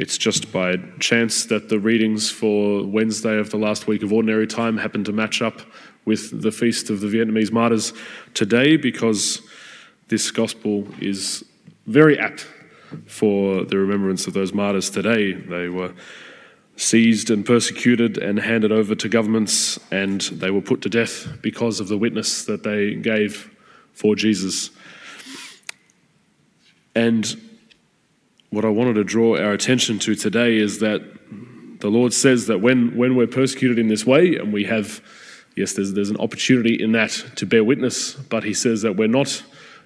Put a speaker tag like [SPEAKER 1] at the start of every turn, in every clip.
[SPEAKER 1] It's just by chance that the readings for Wednesday of the last week of Ordinary Time happen to match up with the feast of the Vietnamese martyrs today because this gospel is very apt for the remembrance of those martyrs today. They were seized and persecuted and handed over to governments, and they were put to death because of the witness that they gave for Jesus. And what I wanted to draw our attention to today is that the Lord says that when, when we're persecuted in this way, and we have, yes, there's, there's an opportunity in that to bear witness, but He says that we're not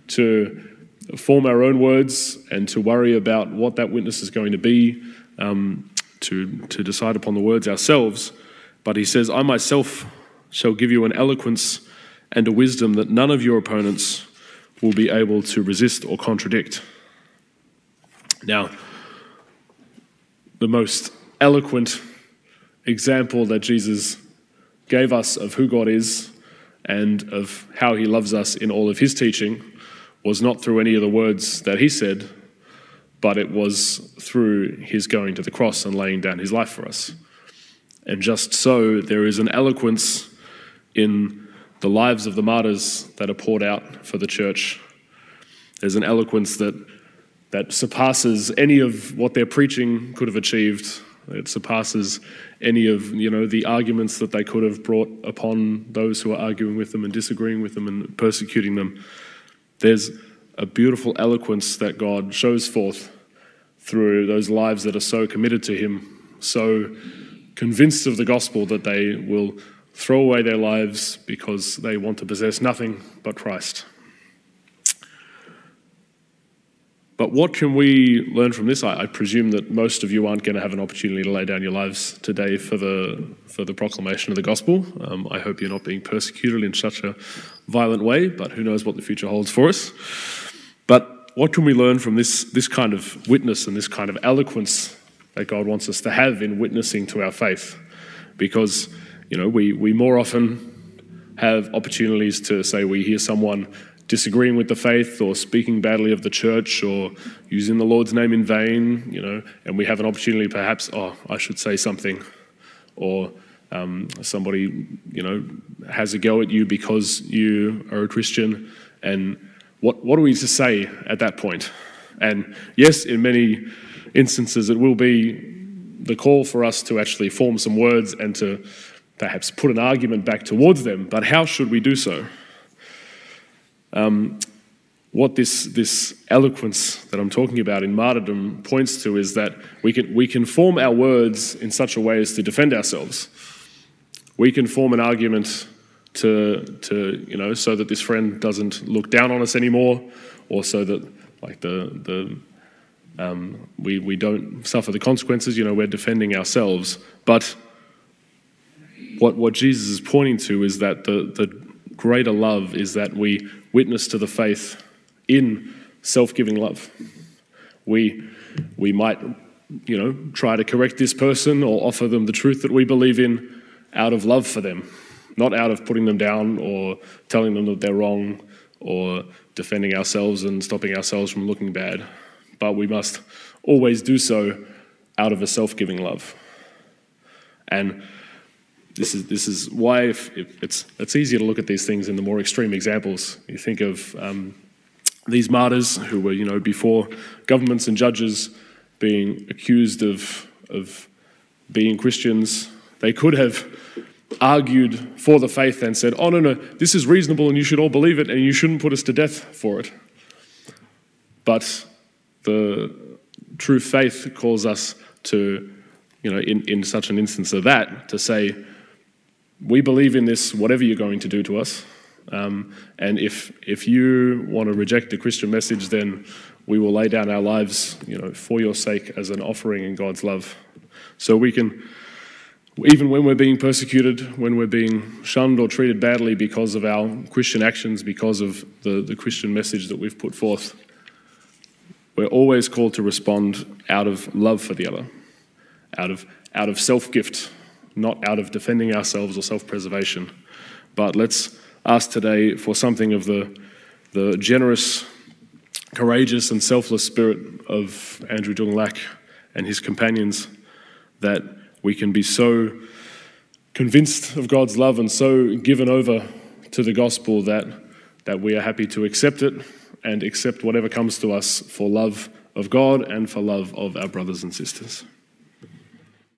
[SPEAKER 1] to form our own words and to worry about what that witness is going to be, um, to, to decide upon the words ourselves. But He says, I myself shall give you an eloquence and a wisdom that none of your opponents will be able to resist or contradict. Now, the most eloquent example that Jesus gave us of who God is and of how he loves us in all of his teaching was not through any of the words that he said, but it was through his going to the cross and laying down his life for us. And just so, there is an eloquence in the lives of the martyrs that are poured out for the church. There's an eloquence that that surpasses any of what their preaching could have achieved. It surpasses any of you know the arguments that they could have brought upon those who are arguing with them and disagreeing with them and persecuting them. There's a beautiful eloquence that God shows forth through those lives that are so committed to Him, so convinced of the gospel that they will throw away their lives because they want to possess nothing but Christ. But what can we learn from this? I, I, presume that most of you aren't going to have an opportunity to lay down your lives today for the for the proclamation of the gospel. Um, I hope you're not being persecuted in such a violent way, but who knows what the future holds for us. But what can we learn from this this kind of witness and this kind of eloquence that God wants us to have in witnessing to our faith? Because you know we we more often have opportunities to say we hear someone disagreeing with the faith or speaking badly of the church or using the Lord's name in vain, you know, and we have an opportunity perhaps, oh, I should say something, or um, somebody, you know, has a go at you because you are a Christian, and what, what are we to say at that point? And yes, in many instances, it will be the call for us to actually form some words and to perhaps put an argument back towards them, but how should we do so? Um, what this, this eloquence that I'm talking about in martyrdom points to is that we can, we can form our words in such a way as to defend ourselves. We can form an argument to, to you know, so that this friend doesn't look down on us anymore, or so that like the, the um, we, we don't suffer the consequences. You know, we're defending ourselves. But what, what Jesus is pointing to is that the, the greater love is that we witness to the faith in self giving love. We, we might, you know, try to correct this person or offer them the truth that we believe in out of love for them, not out of putting them down or telling them that they're wrong or defending ourselves and stopping ourselves from looking bad. But we must always do so out of a self giving love. And this is, this is why if, it's, it's easier to look at these things in the more extreme examples. You think of um, these martyrs who were, you know, before governments and judges being accused of, of being Christians, they could have argued for the faith and said, oh, no, no, this is reasonable and you should all believe it and you shouldn't put us to death for it. But the true faith calls us to, you know, in, in such an instance of that, to say, we believe in this, whatever you're going to do to us. Um, and if, if you want to reject the Christian message, then we will lay down our lives you know, for your sake as an offering in God's love. So we can, even when we're being persecuted, when we're being shunned or treated badly because of our Christian actions, because of the, the Christian message that we've put forth, we're always called to respond out of love for the other, out of, out of self gift not out of defending ourselves or self preservation. But let's ask today for something of the, the generous, courageous, and selfless spirit of Andrew Dung Lac and his companions that we can be so convinced of God's love and so given over to the gospel that, that we are happy to accept it and accept whatever comes to us for love of God and for love of our brothers and sisters.